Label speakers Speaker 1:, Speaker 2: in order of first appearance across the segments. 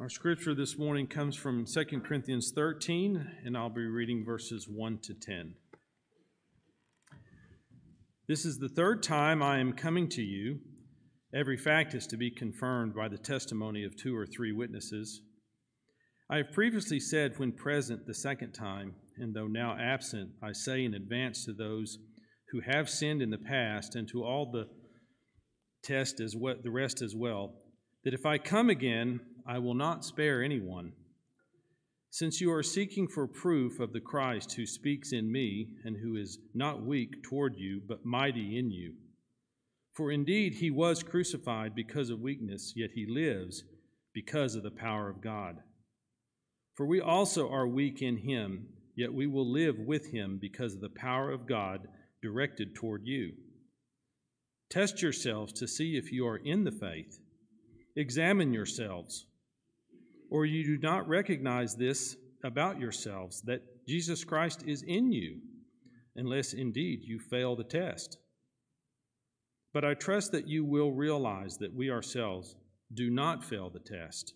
Speaker 1: Our scripture this morning comes from 2 Corinthians 13, and I'll be reading verses 1 to 10. This is the third time I am coming to you. Every fact is to be confirmed by the testimony of two or three witnesses. I have previously said when present the second time, and though now absent, I say in advance to those who have sinned in the past and to all the test as well, the rest as well, that if I come again, I will not spare anyone. Since you are seeking for proof of the Christ who speaks in me and who is not weak toward you, but mighty in you. For indeed he was crucified because of weakness, yet he lives because of the power of God. For we also are weak in him, yet we will live with him because of the power of God directed toward you. Test yourselves to see if you are in the faith. Examine yourselves. Or you do not recognize this about yourselves, that Jesus Christ is in you, unless indeed you fail the test. But I trust that you will realize that we ourselves do not fail the test.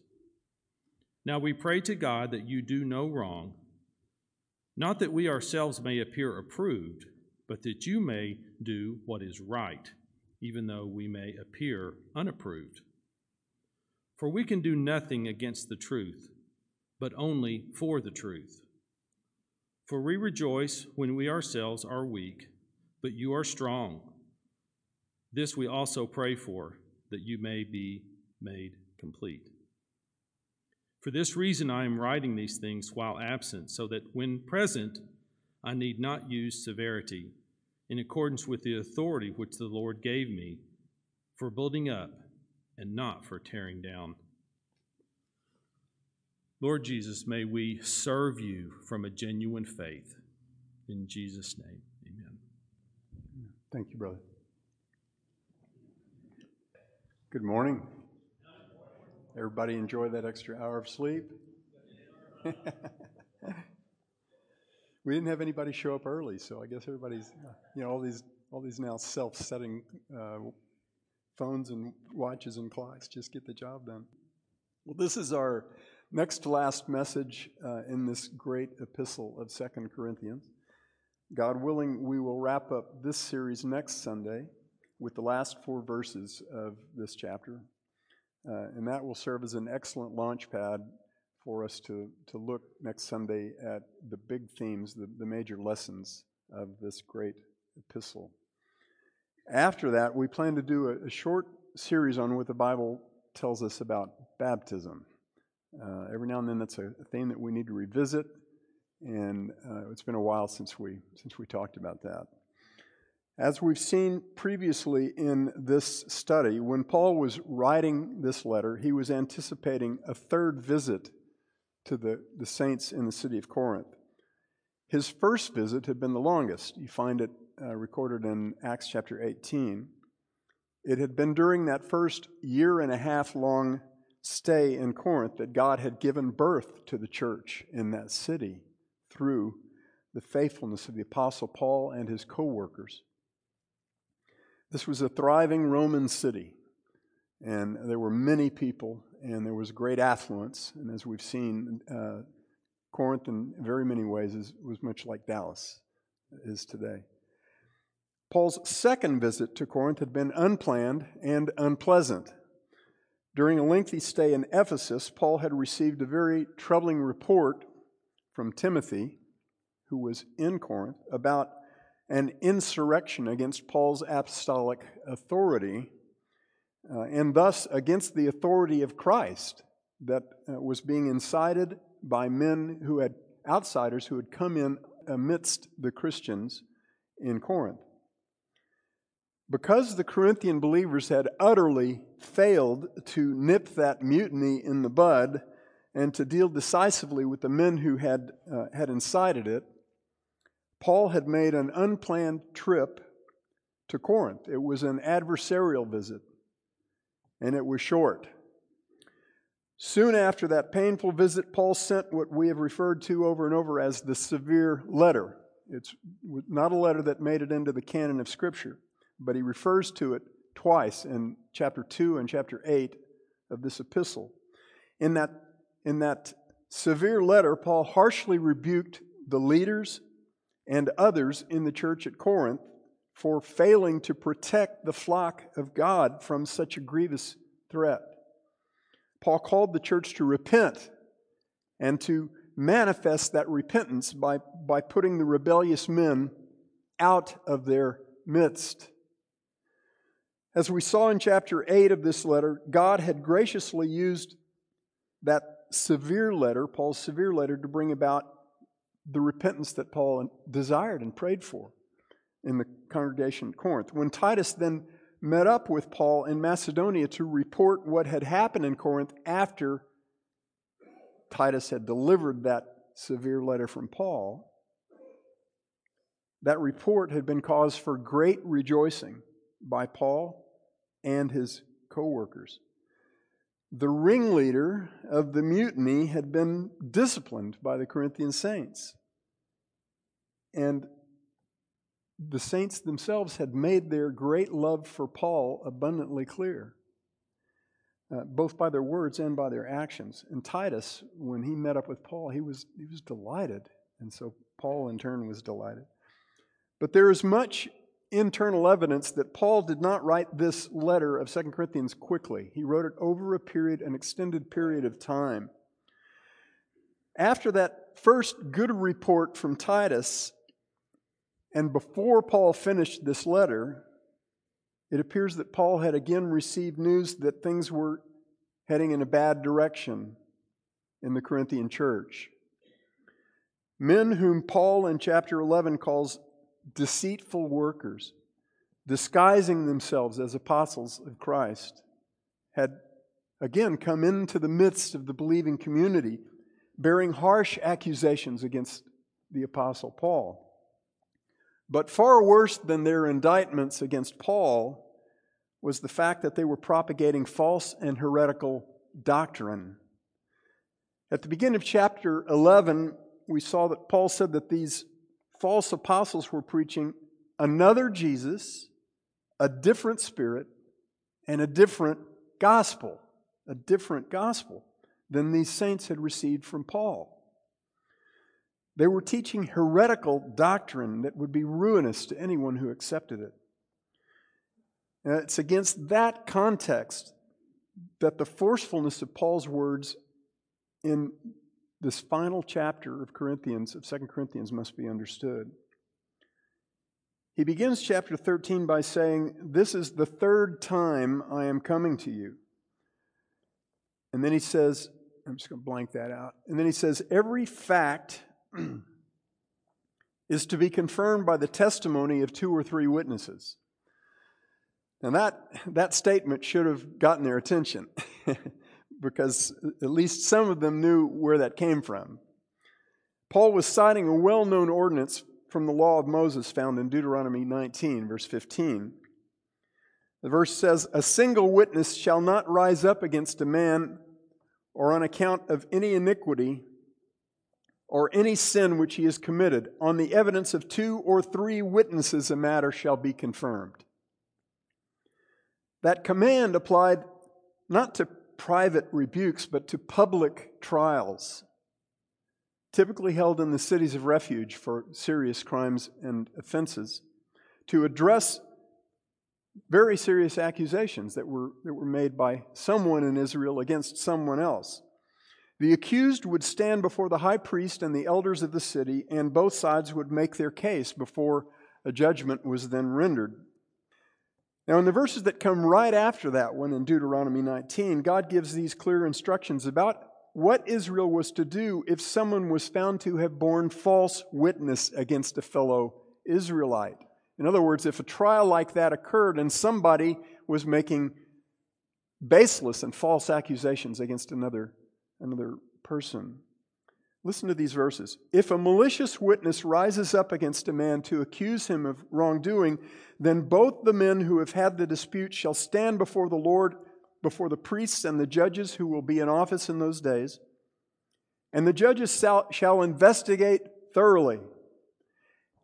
Speaker 1: Now we pray to God that you do no wrong, not that we ourselves may appear approved, but that you may do what is right, even though we may appear unapproved. For we can do nothing against the truth, but only for the truth. For we rejoice when we ourselves are weak, but you are strong. This we also pray for, that you may be made complete. For this reason I am writing these things while absent, so that when present I need not use severity, in accordance with the authority which the Lord gave me for building up and not for tearing down. Lord Jesus, may we serve you from a genuine faith. In Jesus' name, amen.
Speaker 2: Thank you, brother. Good morning. Everybody enjoy that extra hour of sleep? we didn't have anybody show up early, so I guess everybody's, you know, all these, all these now self-setting uh, phones and watches and clocks just get the job done. Well, this is our next to last message uh, in this great epistle of Second Corinthians. God willing, we will wrap up this series next Sunday with the last four verses of this chapter. Uh, and that will serve as an excellent launch pad for us to, to look next Sunday at the big themes, the, the major lessons of this great epistle. After that, we plan to do a, a short series on what the Bible tells us about baptism. Uh, every now and then, that's a, theme that we need to revisit, and uh, it's been a while since we since we talked about that. As we've seen previously in this study, when Paul was writing this letter, he was anticipating a third visit to the, the saints in the city of Corinth. His first visit had been the longest. You find it uh, recorded in Acts chapter 18. It had been during that first year and a half long stay in Corinth that God had given birth to the church in that city through the faithfulness of the Apostle Paul and his co workers. This was a thriving Roman city, and there were many people, and there was great affluence. And as we've seen, uh, Corinth, in very many ways, is, was much like Dallas is today. Paul's second visit to Corinth had been unplanned and unpleasant. During a lengthy stay in Ephesus, Paul had received a very troubling report from Timothy, who was in Corinth, about an insurrection against Paul's apostolic authority, uh, and thus against the authority of Christ that uh, was being incited by men who had outsiders who had come in amidst the Christians in Corinth. Because the Corinthian believers had utterly failed to nip that mutiny in the bud and to deal decisively with the men who had, uh, had incited it, Paul had made an unplanned trip to Corinth. It was an adversarial visit, and it was short. Soon after that painful visit, Paul sent what we have referred to over and over as the severe letter. It's not a letter that made it into the canon of Scripture, but he refers to it twice in chapter 2 and chapter 8 of this epistle. In that in that severe letter, Paul harshly rebuked the leaders and others in the church at Corinth for failing to protect the flock of God from such a grievous threat. Paul called the church to repent and to manifest that repentance by, by putting the rebellious men out of their midst. As we saw in chapter 8 of this letter, God had graciously used that severe letter, Paul's severe letter, to bring about the repentance that Paul desired and prayed for in the congregation at Corinth. When Titus then met up with Paul in Macedonia to report what had happened in Corinth after Titus had delivered that severe letter from Paul, that report had been cause for great rejoicing by Paul and his co workers. The ringleader of the mutiny had been disciplined by the Corinthian saints. And the saints themselves had made their great love for Paul abundantly clear, uh, both by their words and by their actions. And Titus, when he met up with Paul, he was, he was delighted. And so Paul, in turn, was delighted. But there is much internal evidence that Paul did not write this letter of 2 Corinthians quickly. He wrote it over a period, an extended period of time. After that first good report from Titus, and before Paul finished this letter, it appears that Paul had again received news that things were heading in a bad direction in the Corinthian church. Men whom Paul in chapter 11 calls deceitful workers, disguising themselves as apostles of Christ, had again come into the midst of the believing community, bearing harsh accusations against the apostle Paul. But far worse than their indictments against Paul was the fact that they were propagating false and heretical doctrine. At the beginning of chapter 11, we saw that Paul said that these false apostles were preaching another Jesus, a different spirit, and a different gospel, a different gospel than these saints had received from Paul. They were teaching heretical doctrine that would be ruinous to anyone who accepted it. And it's against that context that the forcefulness of Paul's words in this final chapter of Corinthians, of 2 Corinthians, must be understood. He begins chapter 13 by saying, This is the third time I am coming to you. And then he says, I'm just going to blank that out. And then he says, Every fact is to be confirmed by the testimony of two or three witnesses. Now, that, that statement should have gotten their attention because at least some of them knew where that came from. Paul was citing a well known ordinance from the law of Moses found in Deuteronomy 19, verse 15. The verse says, A single witness shall not rise up against a man or on account of any iniquity or any sin which he has committed. On the evidence of two or three witnesses, a matter shall be confirmed. That command applied not to private rebukes, but to public trials, typically held in the cities of refuge for serious crimes and offenses, to address very serious accusations that were, that were made by someone in Israel against someone else. The accused would stand before the high priest and the elders of the city, and both sides would make their case before a judgment was then rendered. Now, in the verses that come right after that one in Deuteronomy 19, God gives these clear instructions about what Israel was to do if someone was found to have borne false witness against a fellow Israelite. In other words, if a trial like that occurred and somebody was making baseless and false accusations against another another person. Listen to these verses. If a malicious witness rises up against a man to accuse him of wrongdoing, then both the men who have had the dispute shall stand before the Lord, before the priests and the judges who will be in office in those days. And the judges shall, investigate thoroughly.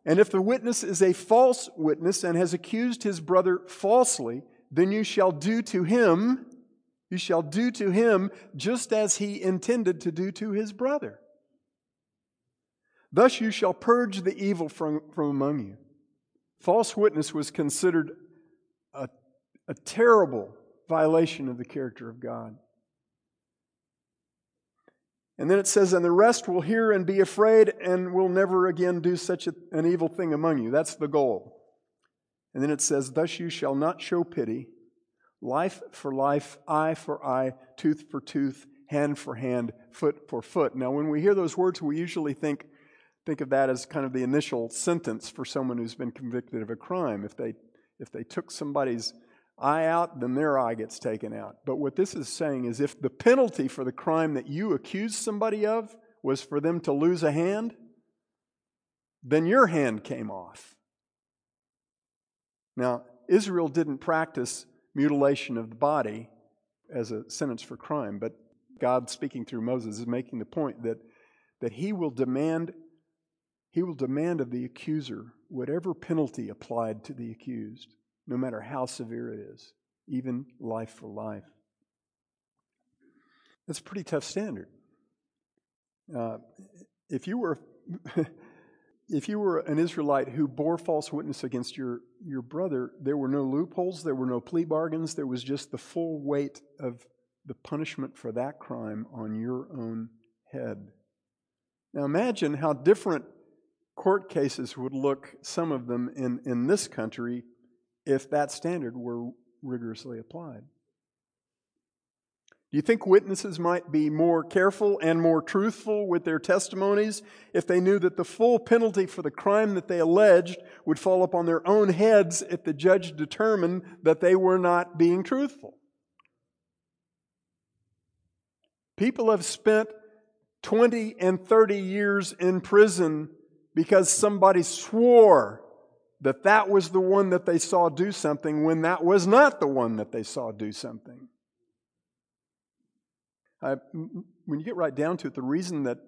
Speaker 2: And if the witness is a false witness and has accused his brother falsely, then you shall do to him You shall do to him just as he intended to do to his brother. Thus you shall purge the evil from, from among you. False witness was considered a, a terrible violation of the character of God. And then it says, And the rest will hear and be afraid and will never again do such a, an evil thing among you. That's the goal. And then it says, Thus you shall not show pity, life for life, eye for eye, tooth for tooth, hand for hand, foot for foot. Now, when we hear those words, we usually think, think of that as kind of the initial sentence for someone who's been convicted of a crime. If they, if they took somebody's eye out, then their eye gets taken out. But what this is saying is if the penalty for the crime that you accused somebody of was for them to lose a hand, then your hand came off. Now, Israel didn't practice mutilation of the body as a sentence for crime, but God speaking through Moses is making the point that, that he will demand he will demand of the accuser whatever penalty applied to the accused no matter how severe it is, even life for life. That's a pretty tough standard. Uh, if you were if you were an Israelite who bore false witness against your, your brother, there were no loopholes, there were no plea bargains, there was just the full weight of the punishment for that crime on your own head. Now imagine how different court cases would look, some of them in, in this country, if that standard were rigorously applied. Do you think witnesses might be more careful and more truthful with their testimonies if they knew that the full penalty for the crime that they alleged would fall upon their own heads if the judge determined that they were not being truthful? People have spent 20 and 30 years in prison because somebody swore that that was the one that they saw do something when that was not the one that they saw do something. I, when you get right down to it, the reason that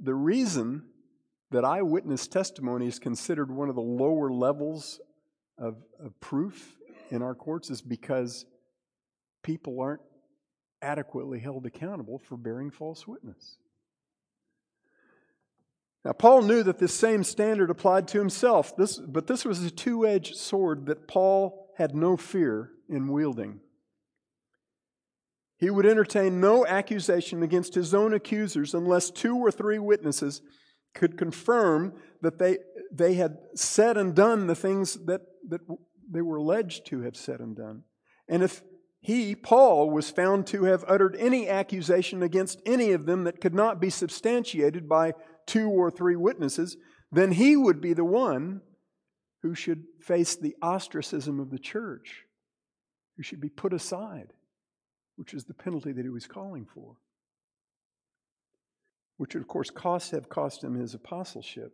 Speaker 2: the reason that eyewitness testimony is considered one of the lower levels of, of proof in our courts is because people aren't adequately held accountable for bearing false witness. Now, Paul knew that this same standard applied to himself, this, but this was a two edged sword that Paul had no fear in wielding. He would entertain no accusation against his own accusers unless two or three witnesses could confirm that they, they had said and done the things that, that they were alleged to have said and done. And if he, Paul, was found to have uttered any accusation against any of them that could not be substantiated by two or three witnesses, then he would be the one who should face the ostracism of the church, who should be put aside, which is the penalty that he was calling for, which would, of course, cost have cost him his apostleship.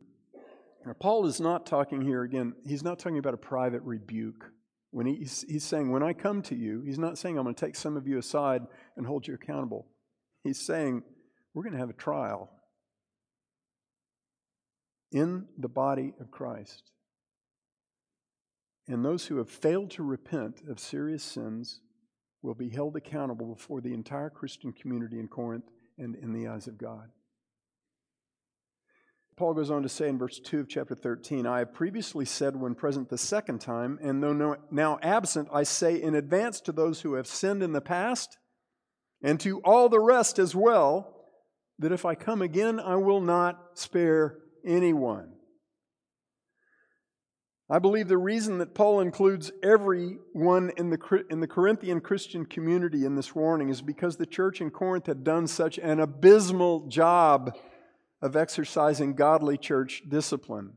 Speaker 2: Now, Paul is not talking here again, he's not talking about a private rebuke. When he's, he's saying, When I come to you, he's not saying, I'm going to take some of you aside and hold you accountable. He's saying, We're going to have a trial in the body of Christ. And those who have failed to repent of serious sins will be held accountable before the entire Christian community in Corinth and in the eyes of God. Paul goes on to say in verse 2 of chapter 13, I have previously said when present the second time, and though now absent, I say in advance to those who have sinned in the past, and to all the rest as well, that if I come again, I will not spare anyone. I believe the reason that Paul includes everyone in the, in the Corinthian Christian community in this warning is because the church in Corinth had done such an abysmal job of exercising godly church discipline.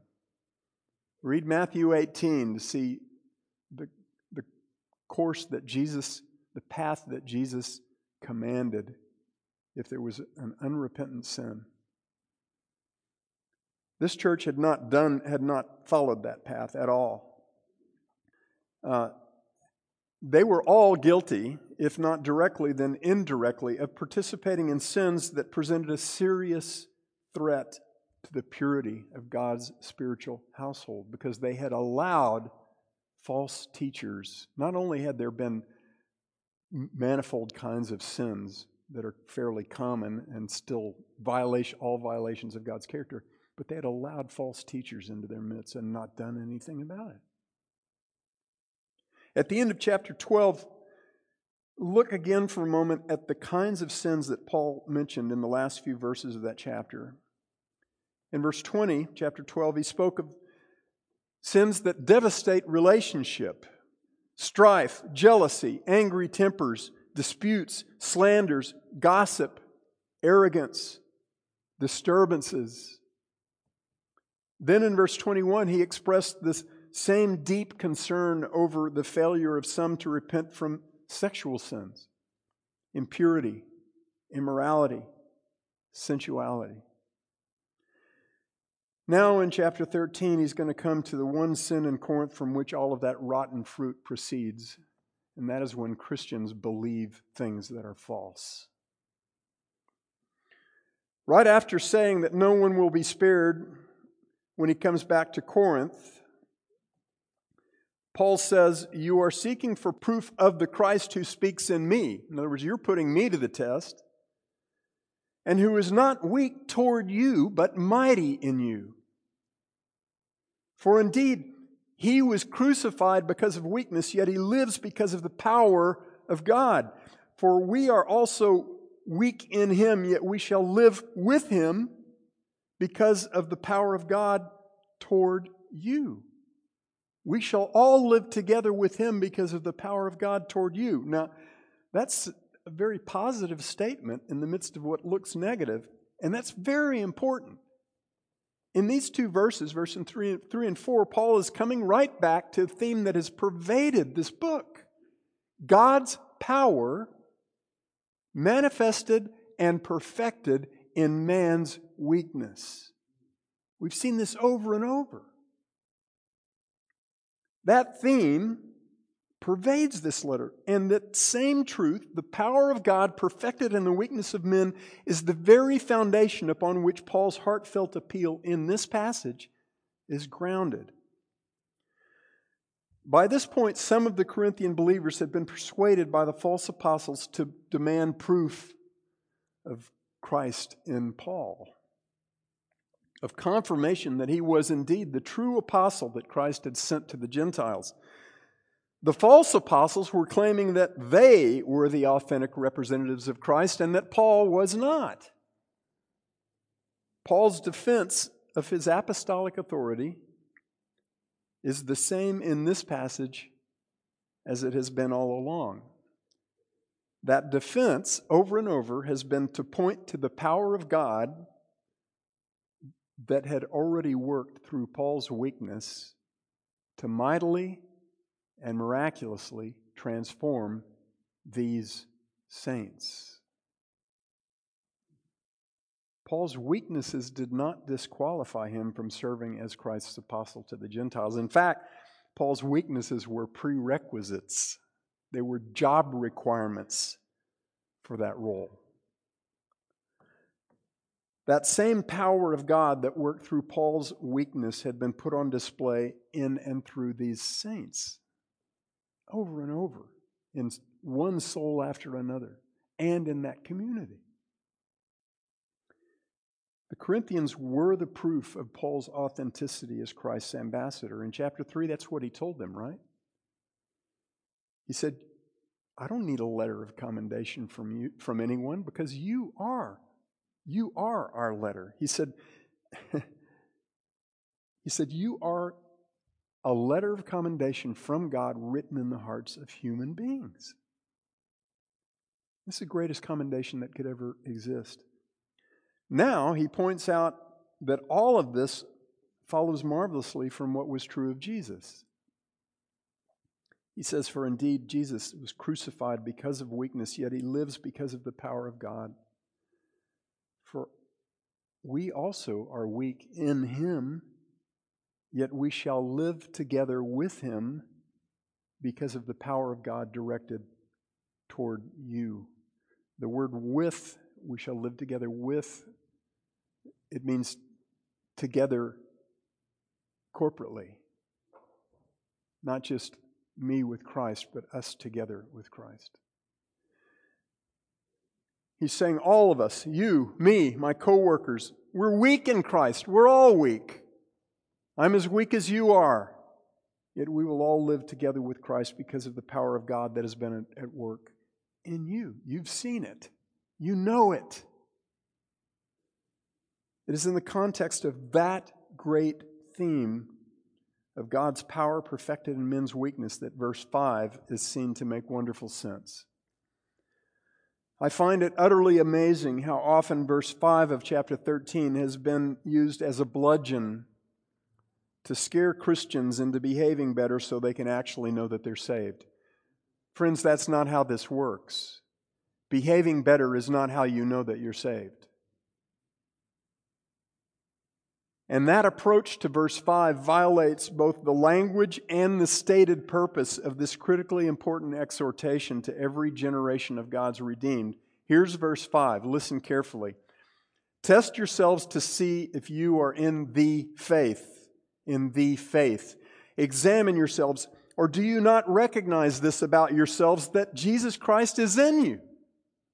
Speaker 2: Read Matthew 18 to see the, the course that Jesus, the path that Jesus commanded if there was an unrepentant sin. This church had not done, had not followed that path at all. Uh, they were all guilty, if not directly, then indirectly, of participating in sins that presented a serious threat to the purity of God's spiritual household because they had allowed false teachers. Not only had there been manifold kinds of sins that are fairly common and still violation all violations of God's character, but they had allowed false teachers into their midst and not done anything about it. At the end of chapter 12, look again for a moment at the kinds of sins that Paul mentioned in the last few verses of that chapter. In verse 20, chapter 12, he spoke of sins that devastate relationship strife, jealousy, angry tempers, disputes, slanders, gossip, arrogance, disturbances. Then in verse 21, he expressed this same deep concern over the failure of some to repent from sexual sins, impurity, immorality, sensuality. Now, in chapter 13, he's going to come to the one sin in Corinth from which all of that rotten fruit proceeds, and that is when Christians believe things that are false. Right after saying that no one will be spared when he comes back to Corinth, Paul says, You are seeking for proof of the Christ who speaks in me. In other words, you're putting me to the test. And who is not weak toward you, but mighty in you. For indeed, he was crucified because of weakness, yet he lives because of the power of God. For we are also weak in him, yet we shall live with him because of the power of God toward you. We shall all live together with him because of the power of God toward you. Now, that's a very positive statement in the midst of what looks negative, and that's very important. In these two verses, verses 3, 3 and 4, Paul is coming right back to a theme that has pervaded this book God's power manifested and perfected in man's weakness. We've seen this over and over. That theme pervades this letter. And that same truth, the power of God perfected in the weakness of men, is the very foundation upon which Paul's heartfelt appeal in this passage is grounded. By this point, some of the Corinthian believers had been persuaded by the false apostles to demand proof of Christ in Paul of confirmation that he was indeed the true apostle that Christ had sent to the Gentiles. The false apostles were claiming that they were the authentic representatives of Christ and that Paul was not. Paul's defense of his apostolic authority is the same in this passage as it has been all along. That defense, over and over, has been to point to the power of God that had already worked through Paul's weakness to mightily and miraculously transform these saints. Paul's weaknesses did not disqualify him from serving as Christ's apostle to the Gentiles. In fact, Paul's weaknesses were prerequisites, they were job requirements for that role. That same power of God that worked through Paul's weakness had been put on display in and through these saints over and over in one soul after another and in that community. The Corinthians were the proof of Paul's authenticity as Christ's ambassador. In chapter 3, that's what he told them, right? He said, I don't need a letter of commendation from you from anyone because you are you are our letter. He said, He said, You are a letter of commendation from God written in the hearts of human beings. This is the greatest commendation that could ever exist. Now, he points out that all of this follows marvelously from what was true of Jesus. He says, For indeed, Jesus was crucified because of weakness, yet he lives because of the power of God. We also are weak in him, yet we shall live together with him because of the power of God directed toward you. The word with, we shall live together with, it means together corporately. Not just me with Christ, but us together with Christ. He's saying, all of us, you, me, my coworkers, we're weak in Christ. We're all weak. I'm as weak as you are. Yet we will all live together with Christ because of the power of God that has been at work in you. You've seen it, you know it. It is in the context of that great theme of God's power perfected in men's weakness that verse 5 is seen to make wonderful sense. I find it utterly amazing how often verse 5 of chapter 13 has been used as a bludgeon to scare Christians into behaving better so they can actually know that they're saved. Friends, that's not how this works. Behaving better is not how you know that you're saved. And that approach to verse 5 violates both the language and the stated purpose of this critically important exhortation to every generation of God's redeemed. Here's verse 5. Listen carefully. Test yourselves to see if you are in the faith in the faith. Examine yourselves, or do you not recognize this about yourselves that Jesus Christ is in you?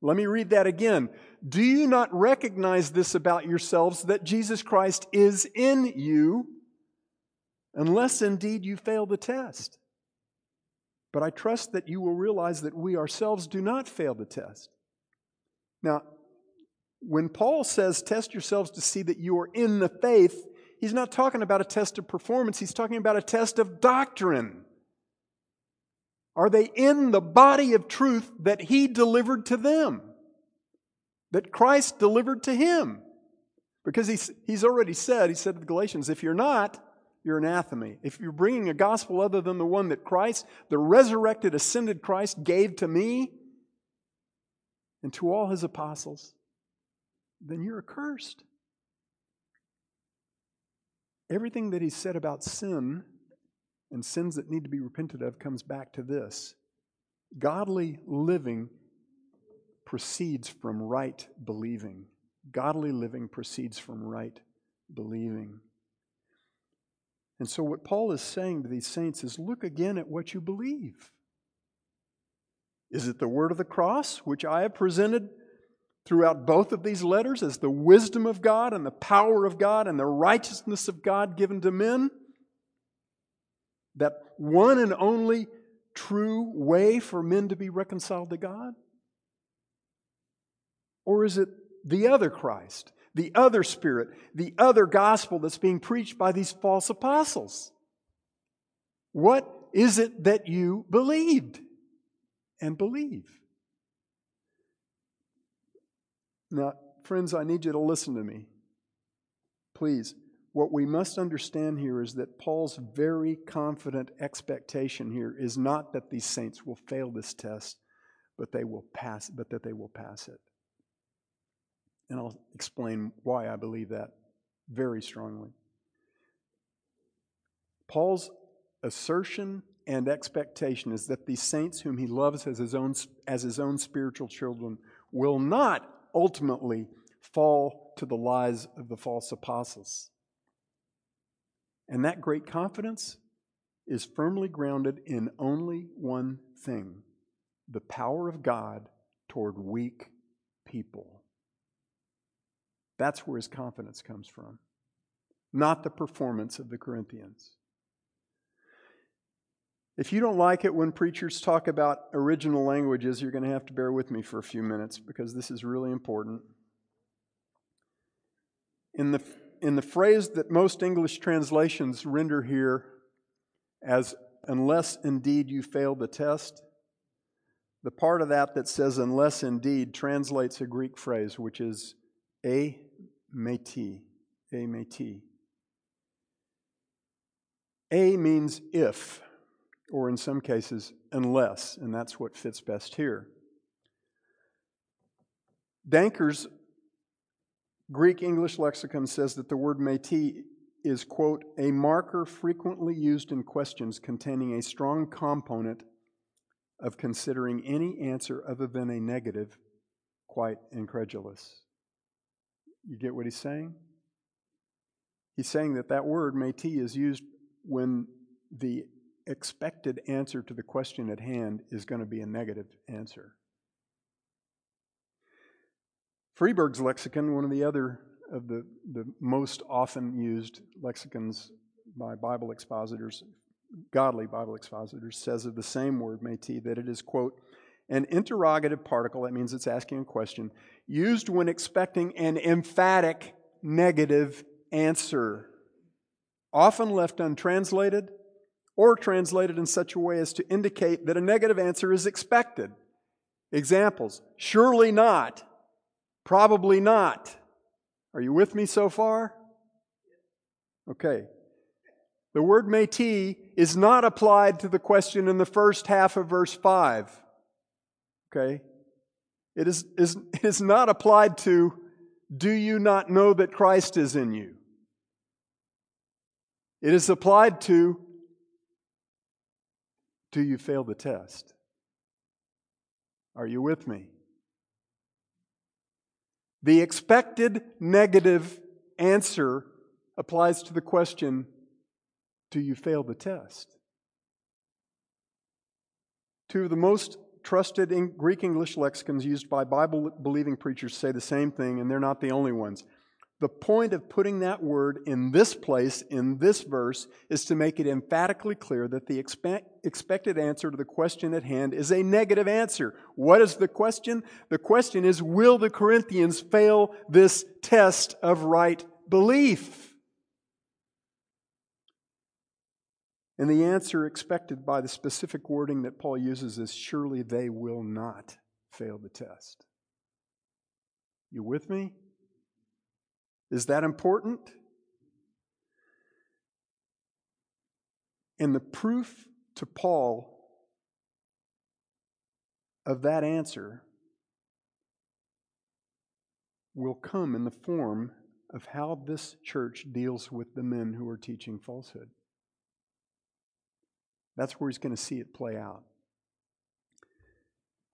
Speaker 2: Let me read that again. Do you not recognize this about yourselves that Jesus Christ is in you, unless indeed you fail the test? But I trust that you will realize that we ourselves do not fail the test. Now, when Paul says, test yourselves to see that you are in the faith, he's not talking about a test of performance, he's talking about a test of doctrine. Are they in the body of truth that he delivered to them? That Christ delivered to him? Because he's, he's already said, he said to the Galatians, if you're not, you're anathema. If you're bringing a gospel other than the one that Christ, the resurrected, ascended Christ, gave to me and to all his apostles, then you're accursed. Everything that he said about sin and sins that need to be repented of comes back to this godly living proceeds from right believing. Godly living proceeds from right believing. And so, what Paul is saying to these saints is look again at what you believe. Is it the word of the cross, which I have presented throughout both of these letters as the wisdom of God and the power of God and the righteousness of God given to men. That one and only true way for men to be reconciled to God? Or is it the other Christ, the other Spirit, the other gospel that's being preached by these false apostles? What is it that you believed and believe? Now, friends, I need you to listen to me. Please. What we must understand here is that Paul's very confident expectation here is not that these saints will fail this test, but they will pass, but that they will pass it. And I'll explain why I believe that very strongly. Paul's assertion and expectation is that these saints whom he loves as his own, as his own spiritual children will not ultimately fall to the lies of the false apostles. And that great confidence is firmly grounded in only one thing the power of God toward weak people. That's where his confidence comes from, not the performance of the Corinthians. If you don't like it when preachers talk about original languages, you're going to have to bear with me for a few minutes because this is really important. In the, in the phrase that most English translations render here as, unless indeed you fail the test, the part of that that says, unless indeed, translates a Greek phrase, which is ei meti. Ei meti. A means if or in some cases, unless, and that's what fits best here. Danker's Greek English lexicon says that the word meti is, quote, a marker frequently used in questions containing a strong component of considering any answer other than a negative quite incredulous. You get what he's saying? He's saying that that word, meti, is used when the expected answer to the question at hand is going to be a negative answer. Friberg's lexicon, one of the other of the, the most often used lexicons by Bible expositors, godly Bible expositors, says of the same word, meti, that it is, quote, an interrogative particle, that means it's asking a question, used when expecting an emphatic negative answer, often left untranslated or translated in such a way as to indicate that a negative answer is expected. Examples surely not, probably not. Are you with me so far? Okay. The word meti is not applied to the question in the first half of verse 5. Okay? It is, is, it is not applied to, do you not know that Christ is in you? It is applied to, do you fail the test? Are you with me? The expected negative answer applies to the question Do you fail the test? Two of the most trusted Greek English lexicons used by Bible believing preachers say the same thing, and they're not the only ones. The point of putting that word in this place, in this verse, is to make it emphatically clear that the expect, expected answer to the question at hand is a negative answer. What is the question? The question is Will the Corinthians fail this test of right belief? And the answer expected by the specific wording that Paul uses is surely they will not fail the test. You with me? Is that important? And the proof to Paul of that answer will come in the form of how this church deals with the men who are teaching falsehood. That's where he's going to see it play out.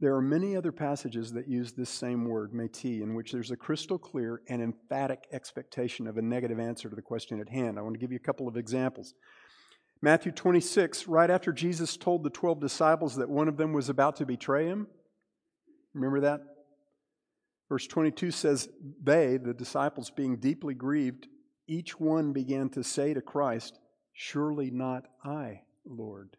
Speaker 2: There are many other passages that use this same word, meti, in which there's a crystal clear and emphatic expectation of a negative answer to the question at hand. I want to give you a couple of examples. Matthew 26, right after Jesus told the 12 disciples that one of them was about to betray him. Remember that? Verse 22 says, They, the disciples, being deeply grieved, each one began to say to Christ, Surely not I, Lord.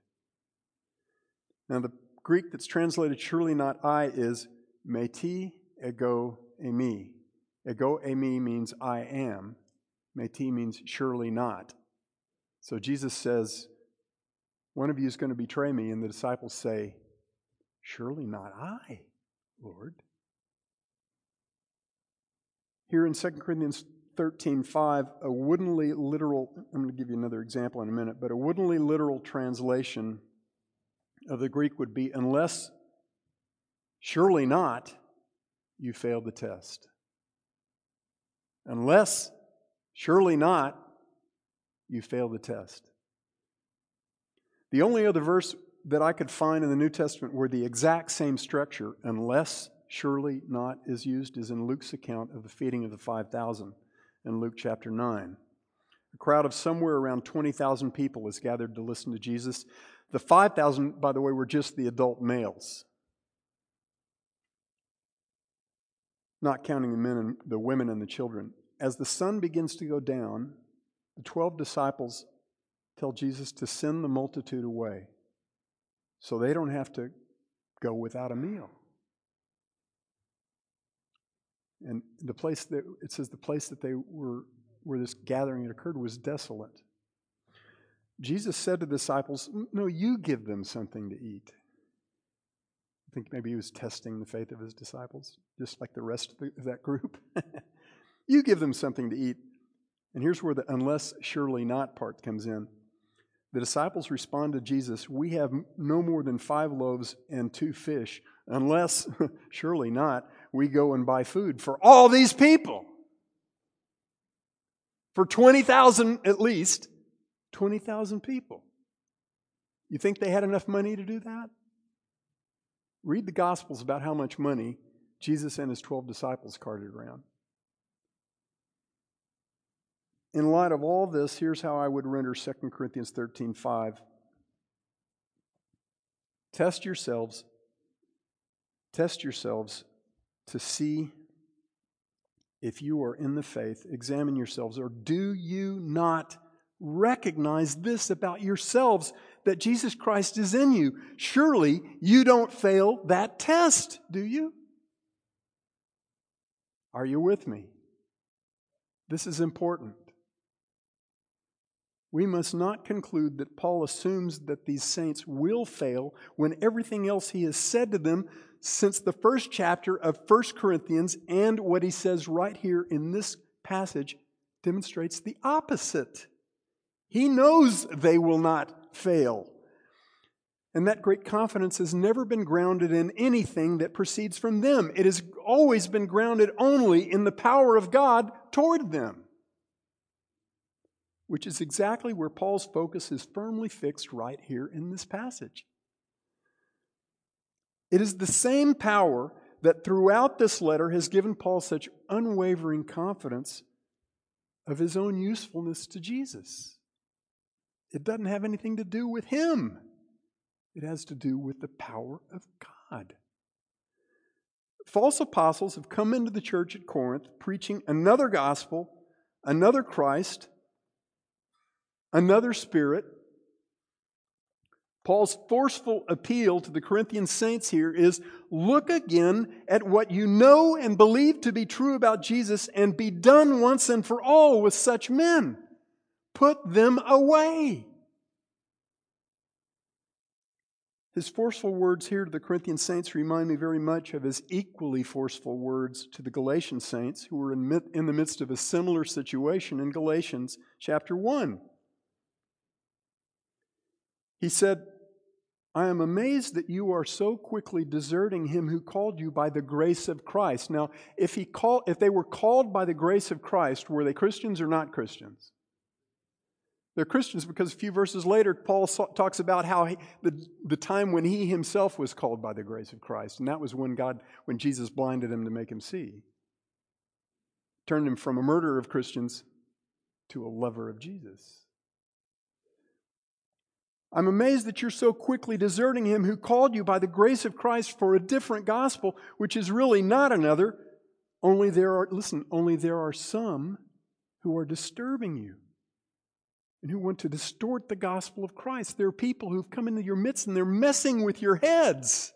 Speaker 2: Now, the Greek that's translated surely not I is meti ego eimi. Ego eimi means I am. Meti means surely not. So Jesus says, One of you is going to betray me, and the disciples say, Surely not I, Lord. Here in 2 Corinthians 13:5, a woodenly literal, I'm going to give you another example in a minute, but a woodenly literal translation of the Greek would be unless, surely not, you failed the test. Unless, surely not, you failed the test. The only other verse that I could find in the New Testament where the exact same structure, unless, surely not, is used is in Luke's account of the feeding of the 5,000 in Luke chapter 9. A crowd of somewhere around 20,000 people is gathered to listen to Jesus. The 5,000, by the way, were just the adult males, not counting the men and the women and the children. As the sun begins to go down, the 12 disciples tell Jesus to send the multitude away so they don't have to go without a meal. And the place that it says the place that they were where this gathering had occurred was desolate. Jesus said to the disciples, No, you give them something to eat. I think maybe he was testing the faith of his disciples, just like the rest of, the, of that group. you give them something to eat. And here's where the unless surely not part comes in. The disciples respond to Jesus, We have no more than five loaves and two fish, unless, surely not, we go and buy food for all these people. For 20,000 at least, 20,000 people. You think they had enough money to do that? Read the Gospels about how much money Jesus and his 12 disciples carted around. In light of all this, here's how I would render 2 Corinthians 13 5. Test yourselves, test yourselves to see if you are in the faith, examine yourselves, or do you not recognize this about yourselves that Jesus Christ is in you? Surely you don't fail that test, do you? Are you with me? This is important. We must not conclude that Paul assumes that these saints will fail when everything else he has said to them since the first chapter of 1 Corinthians and what he says right here in this passage demonstrates the opposite. He knows they will not fail. And that great confidence has never been grounded in anything that proceeds from them. It has always been grounded only in the power of God toward them, which is exactly where Paul's focus is firmly fixed right here in this passage. It is the same power that throughout this letter has given Paul such unwavering confidence of his own usefulness to Jesus. It doesn't have anything to do with him, it has to do with the power of God. False apostles have come into the church at Corinth preaching another gospel, another Christ, another Spirit, Paul's forceful appeal to the Corinthian saints here is look again at what you know and believe to be true about Jesus and be done once and for all with such men. Put them away. His forceful words here to the Corinthian saints remind me very much of his equally forceful words to the Galatian saints who were in, the midst of a similar situation in Galatians chapter 1. He said, I am amazed that you are so quickly deserting him who called you by the grace of Christ. Now, if, he call, if they were called by the grace of Christ, were they Christians or not Christians? They're Christians because a few verses later, Paul talks about how he, the, the time when he himself was called by the grace of Christ. And that was when God, when Jesus blinded him to make him see. Turned him from a murderer of Christians to a lover of Jesus. I'm amazed that you're so quickly deserting him who called you by the grace of Christ for a different gospel, which is really not another. Only there are, listen, only there are some who are disturbing you and who want to distort the gospel of Christ. There are people who've come into your midst and they're messing with your heads.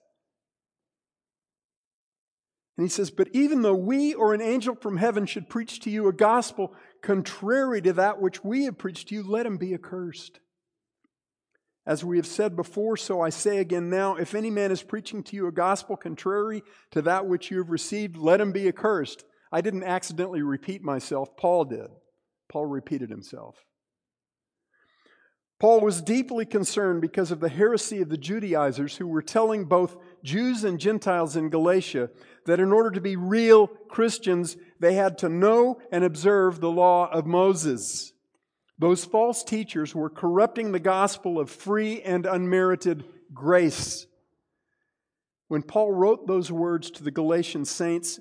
Speaker 2: And he says, But even though we or an angel from heaven should preach to you a gospel contrary to that which we have preached to you, let him be accursed. As we have said before, so I say again now if any man is preaching to you a gospel contrary to that which you have received, let him be accursed. I didn't accidentally repeat myself, Paul did. Paul repeated himself. Paul was deeply concerned because of the heresy of the Judaizers who were telling both Jews and Gentiles in Galatia that in order to be real Christians, they had to know and observe the law of Moses. Those false teachers were corrupting the gospel of free and unmerited grace. When Paul wrote those words to the Galatian saints,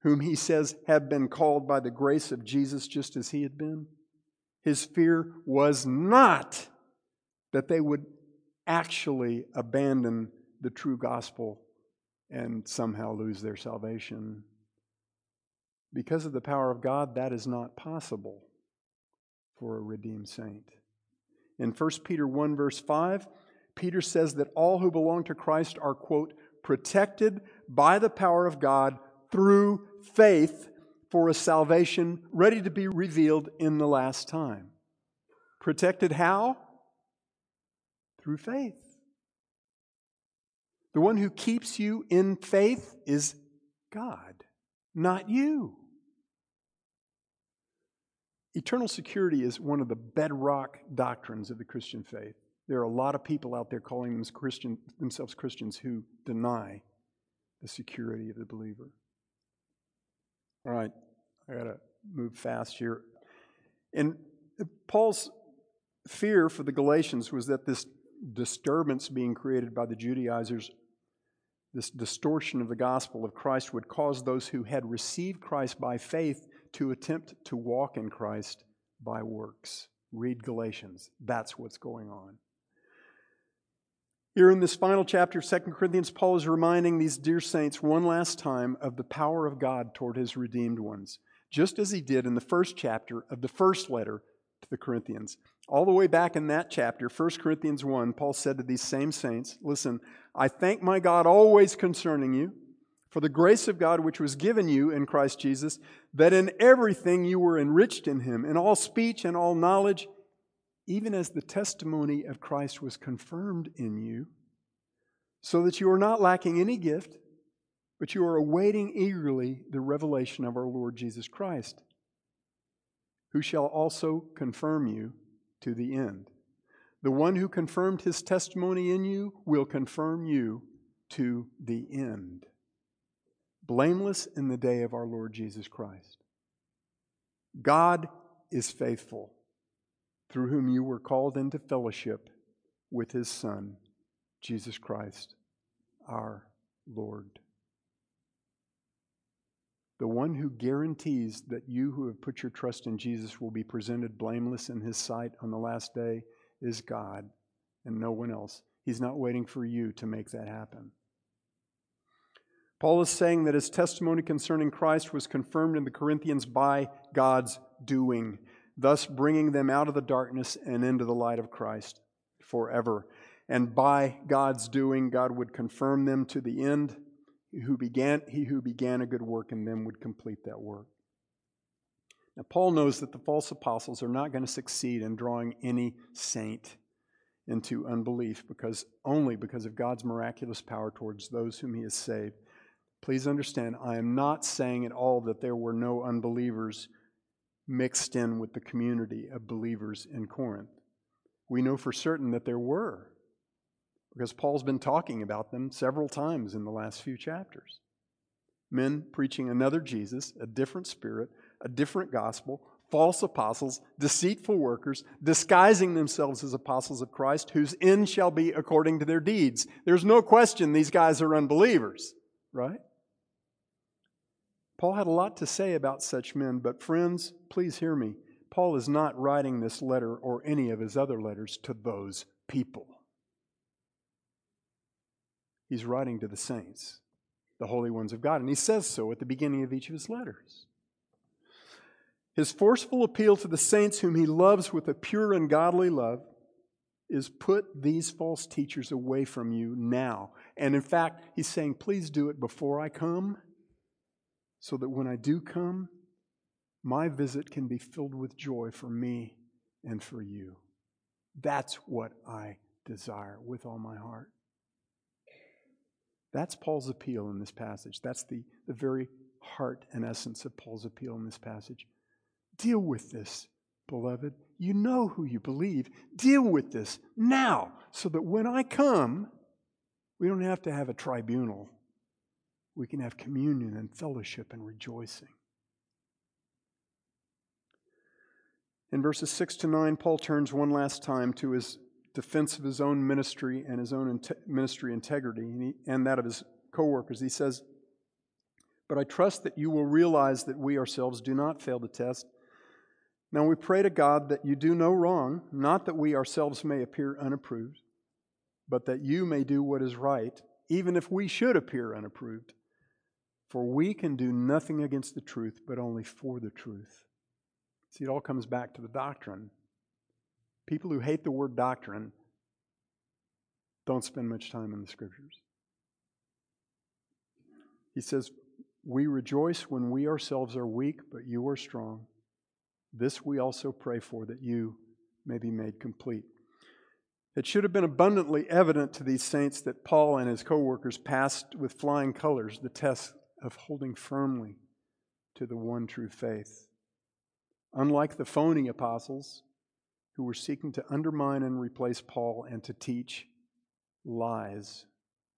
Speaker 2: whom he says have been called by the grace of Jesus just as he had been, his fear was not that they would actually abandon the true gospel and somehow lose their salvation. Because of the power of God, that is not possible for a redeemed saint. In 1 Peter 1, verse 5, Peter says that all who belong to Christ are, quote, protected by the power of God through faith for a salvation ready to be revealed in the last time. Protected how? Through faith. The one who keeps you in faith is God, not you. Eternal security is one of the bedrock doctrines of the Christian faith. There are a lot of people out there calling them Christian, themselves Christians who deny the security of the believer. All right, I got to move fast here. And Paul's fear for the Galatians was that this disturbance being created by the Judaizers, this distortion of the gospel of Christ, would cause those who had received Christ by faith to attempt to walk in Christ by works. Read Galatians. That's what's going on. Here in this final chapter of 2 Corinthians, Paul is reminding these dear saints one last time of the power of God toward his redeemed ones, just as he did in the first chapter of the first letter to the Corinthians. All the way back in that chapter, 1 Corinthians 1, Paul said to these same saints, Listen, I thank my God always concerning you for the grace of God which was given you in Christ Jesus, that in everything you were enriched in him, in all speech and all knowledge, even as the testimony of Christ was confirmed in you, so that you are not lacking any gift, but you are awaiting eagerly the revelation of our Lord Jesus Christ, who shall also confirm you to the end. The one who confirmed his testimony in you will confirm you to the end blameless in the day of our Lord Jesus Christ. God is faithful, through whom you were called into fellowship with his Son, Jesus Christ, our Lord. The one who guarantees that you who have put your trust in Jesus will be presented blameless in his sight on the last day is God and no one else. He's not waiting for you to make that happen. Paul is saying that his testimony concerning Christ was confirmed in the Corinthians by God's doing, thus bringing them out of the darkness and into the light of Christ forever. And by God's doing, God would confirm them to the end. Who began, he who began a good work in them would complete that work. Now, Paul knows that the false apostles are not going to succeed in drawing any saint into unbelief because only because of God's miraculous power towards those whom he has saved. Please understand, I am not saying at all that there were no unbelievers mixed in with the community of believers in Corinth. We know for certain that there were, because Paul's been talking about them several times in the last few chapters. Men preaching another Jesus, a different spirit, a different gospel, false apostles, deceitful workers, disguising themselves as apostles of Christ, whose end shall be according to their deeds. There's no question these guys are unbelievers, right? Paul had a lot to say about such men, but friends, please hear me. Paul is not writing this letter or any of his other letters to those people. He's writing to the saints, the holy ones of God, and he says so at the beginning of each of his letters. His forceful appeal to the saints whom he loves with a pure and godly love is put these false teachers away from you now. And in fact, he's saying, please do it before I come so that when I do come, my visit can be filled with joy for me and for you. That's what I desire with all my heart. That's Paul's appeal in this passage. That's the, the very heart and essence of Paul's appeal in this passage. Deal with this, beloved. You know who you believe. Deal with this now so that when I come, we don't have to have a tribunal we can have communion and fellowship and rejoicing. In verses 6 to 9, Paul turns one last time to his defense of his own ministry and his own ministry integrity and, he, and that of his co workers. He says, But I trust that you will realize that we ourselves do not fail the test. Now we pray to God that you do no wrong, not that we ourselves may appear unapproved, but that you may do what is right, even if we should appear unapproved. For we can do nothing against the truth, but only for the truth. See, it all comes back to the doctrine. People who hate the word doctrine don't spend much time in the scriptures. He says, We rejoice when we ourselves are weak, but you are strong. This we also pray for, that you may be made complete. It should have been abundantly evident to these saints that Paul and his co workers passed with flying colors the test of holding firmly to the one true faith. Unlike the phony apostles who were seeking to undermine and replace Paul and to teach lies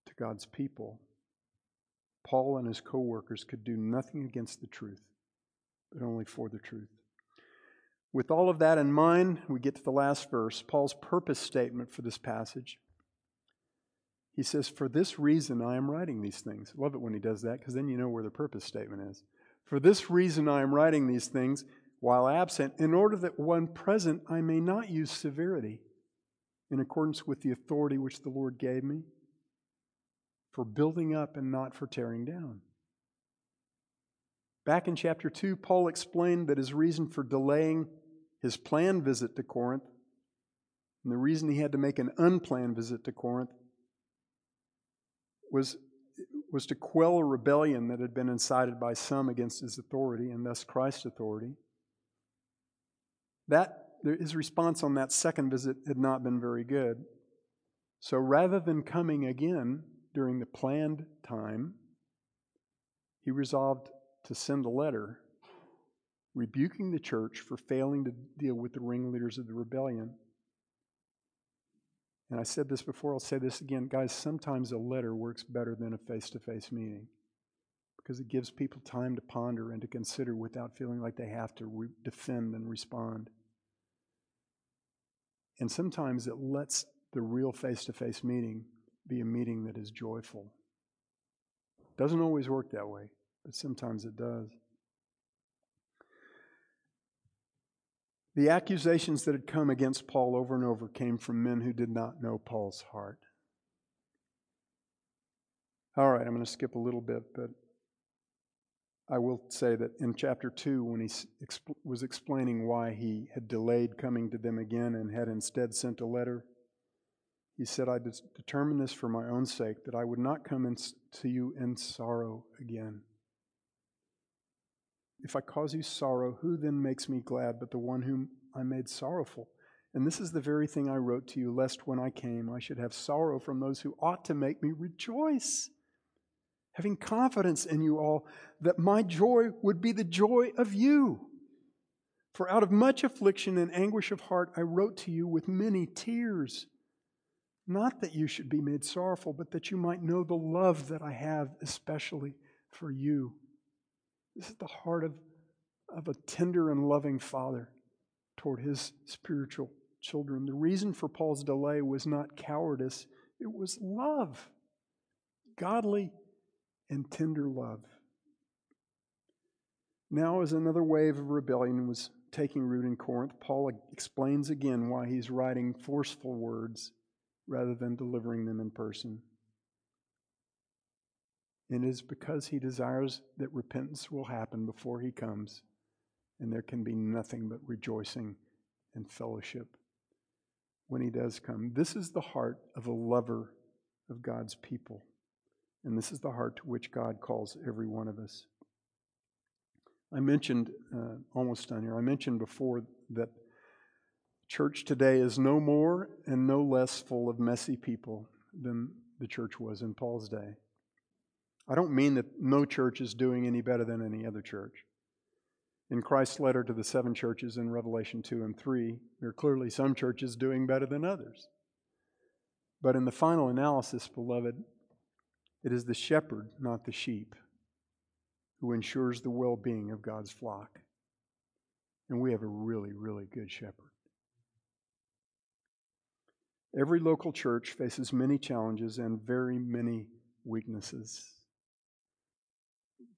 Speaker 2: to God's people, Paul and his co workers could do nothing against the truth, but only for the truth. With all of that in mind, we get to the last verse, Paul's purpose statement for this passage. He says, For this reason I am writing these things. Love it when he does that because then you know where the purpose statement is. For this reason I am writing these things while absent, in order that when present I may not use severity, in accordance with the authority which the Lord gave me, for building up and not for tearing down. Back in chapter 2, Paul explained that his reason for delaying his planned visit to Corinth and the reason he had to make an unplanned visit to Corinth was, was to quell a rebellion that had been incited by some against his authority and thus Christ's authority. That his response on that second visit had not been very good. So rather than coming again during the planned time, he resolved to send a letter rebuking the church for failing to deal with the ringleaders of the rebellion. And I said this before, I'll say this again. Guys, sometimes a letter works better than a face to face meeting because it gives people time to ponder and to consider without feeling like they have to re- defend and respond. And sometimes it lets the real face to face meeting be a meeting that is joyful. Doesn't always work that way, but sometimes it does. The accusations that had come against Paul over and over came from men who did not know Paul's heart. All right, I'm going to skip a little bit, but I will say that in chapter 2, when he exp- was explaining why he had delayed coming to them again and had instead sent a letter, he said, I determined this for my own sake, that I would not come to you in sorrow again. If I cause you sorrow, who then makes me glad but the one whom I made sorrowful? And this is the very thing I wrote to you, lest when I came I should have sorrow from those who ought to make me rejoice. Having confidence in you all, that my joy would be the joy of you. For out of much affliction and anguish of heart I wrote to you with many tears. Not that you should be made sorrowful, but that you might know the love that I have, especially for you. This is the heart of, of a tender and loving father toward his spiritual children. The reason for Paul's delay was not cowardice, it was love. Godly and tender love. Now, as another wave of rebellion was taking root in Corinth, Paul explains again why he's writing forceful words rather than delivering them in person. And it is because he desires that repentance will happen before he comes, and there can be nothing but rejoicing and fellowship when he does come. This is the heart of a lover of God's people, and this is the heart to which God calls every one of us. I mentioned, uh, almost done here, I mentioned before that church today is no more and no less full of messy people than the church was in Paul's day. I don't mean that no church is doing any better than any other church. In Christ's letter to the seven churches in Revelation 2 and 3, there are clearly some churches doing better than others. But in the final analysis, beloved, it is the shepherd, not the sheep, who ensures the well being of God's flock. And we have a really, really good shepherd. Every local church faces many challenges and very many weaknesses.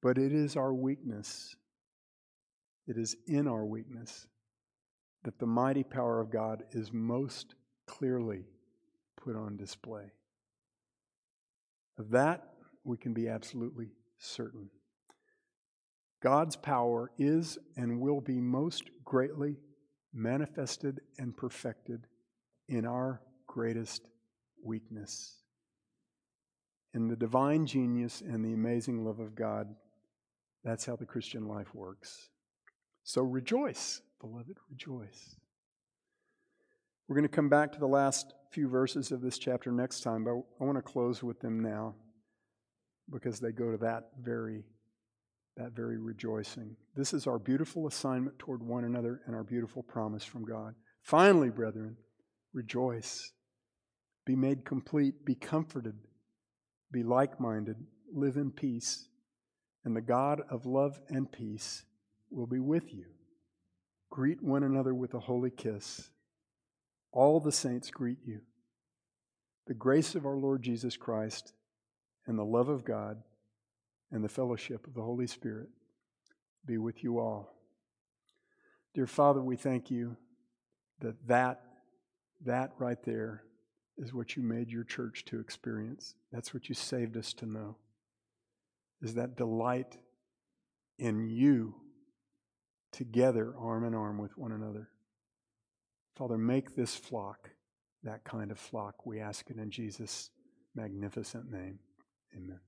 Speaker 2: But it is our weakness, it is in our weakness that the mighty power of God is most clearly put on display. Of that, we can be absolutely certain. God's power is and will be most greatly manifested and perfected in our greatest weakness. In the divine genius and the amazing love of God that's how the Christian life works. So rejoice, beloved, rejoice. We're going to come back to the last few verses of this chapter next time, but I want to close with them now because they go to that very that very rejoicing. This is our beautiful assignment toward one another and our beautiful promise from God. Finally, brethren, rejoice. Be made complete, be comforted, be like-minded, live in peace and the God of love and peace will be with you. Greet one another with a holy kiss. All the saints greet you. The grace of our Lord Jesus Christ and the love of God and the fellowship of the Holy Spirit be with you all. Dear Father, we thank you that that That right there is what you made your church to experience. That's what you saved us to know. Is that delight in you together, arm in arm with one another. Father, make this flock that kind of flock. We ask it in Jesus' magnificent name. Amen.